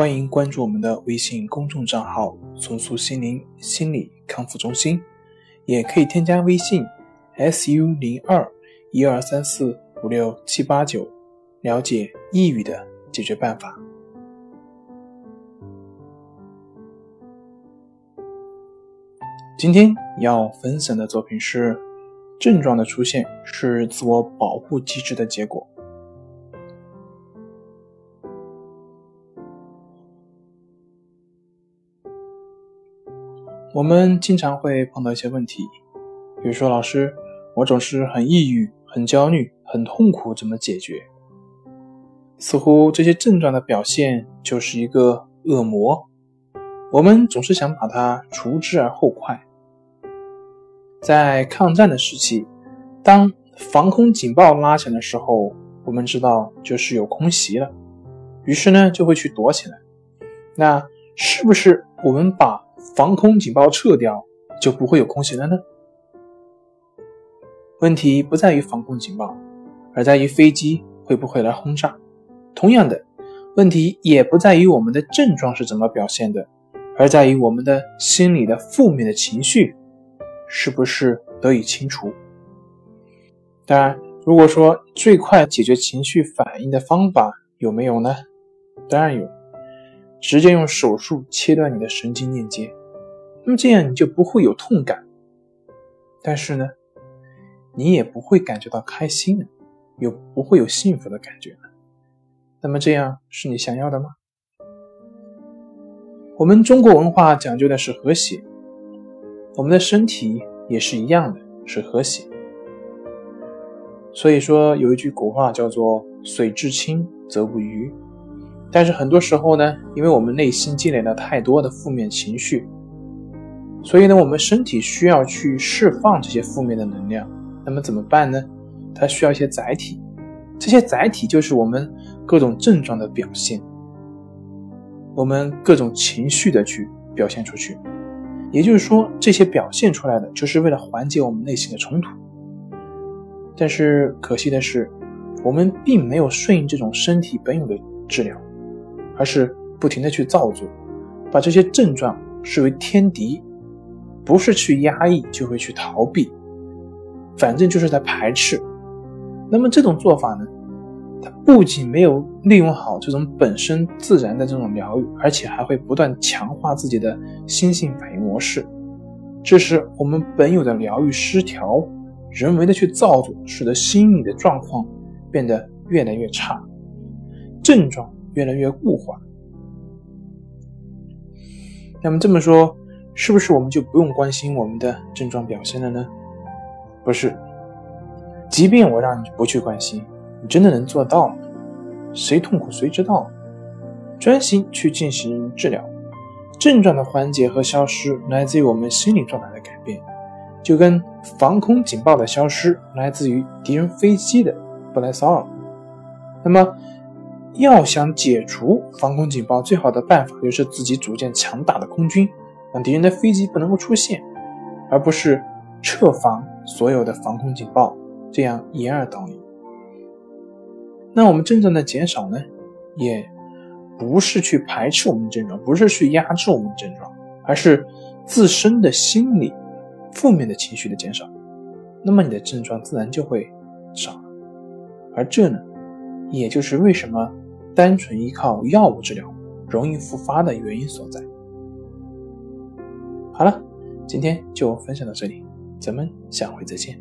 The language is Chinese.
欢迎关注我们的微信公众账号“重塑心灵心理康复中心”，也可以添加微信 “su 零二一二三四五六七八九”，了解抑郁的解决办法。今天要分享的作品是：症状的出现是自我保护机制的结果。我们经常会碰到一些问题，比如说，老师，我总是很抑郁、很焦虑、很痛苦，怎么解决？似乎这些症状的表现就是一个恶魔，我们总是想把它除之而后快。在抗战的时期，当防空警报拉响的时候，我们知道就是有空袭了，于是呢就会去躲起来。那是不是我们把？防空警报撤掉，就不会有空袭了呢？问题不在于防空警报，而在于飞机会不会来轰炸。同样的问题也不在于我们的症状是怎么表现的，而在于我们的心理的负面的情绪是不是得以清除。当然，如果说最快解决情绪反应的方法有没有呢？当然有，直接用手术切断你的神经链接。那么这样你就不会有痛感，但是呢，你也不会感觉到开心的，又不会有幸福的感觉了。那么这样是你想要的吗？我们中国文化讲究的是和谐，我们的身体也是一样的，是和谐。所以说有一句古话叫做“水至清则不鱼”，但是很多时候呢，因为我们内心积累了太多的负面情绪。所以呢，我们身体需要去释放这些负面的能量，那么怎么办呢？它需要一些载体，这些载体就是我们各种症状的表现，我们各种情绪的去表现出去。也就是说，这些表现出来的就是为了缓解我们内心的冲突。但是可惜的是，我们并没有顺应这种身体本有的治疗，而是不停的去造作，把这些症状视为天敌。不是去压抑，就会去逃避，反正就是在排斥。那么这种做法呢，它不仅没有利用好这种本身自然的这种疗愈，而且还会不断强化自己的心性反应模式。这是我们本有的疗愈失调，人为的去造作，使得心理的状况变得越来越差，症状越来越固化。那么这么说。是不是我们就不用关心我们的症状表现了呢？不是，即便我让你不去关心，你真的能做到吗？谁痛苦谁知道？专心去进行治疗，症状的缓解和消失来自于我们心理状态的改变，就跟防空警报的消失来自于敌人飞机的不来骚扰。那么，要想解除防空警报，最好的办法就是自己组建强大的空军。让敌人的飞机不能够出现，而不是撤防所有的防空警报，这样掩耳盗铃。那我们症状的减少呢，也不是去排斥我们的症状，不是去压制我们的症状，而是自身的心理负面的情绪的减少，那么你的症状自然就会少。而这呢，也就是为什么单纯依靠药物治疗容易复发的原因所在。好了，今天就分享到这里，咱们下回再见。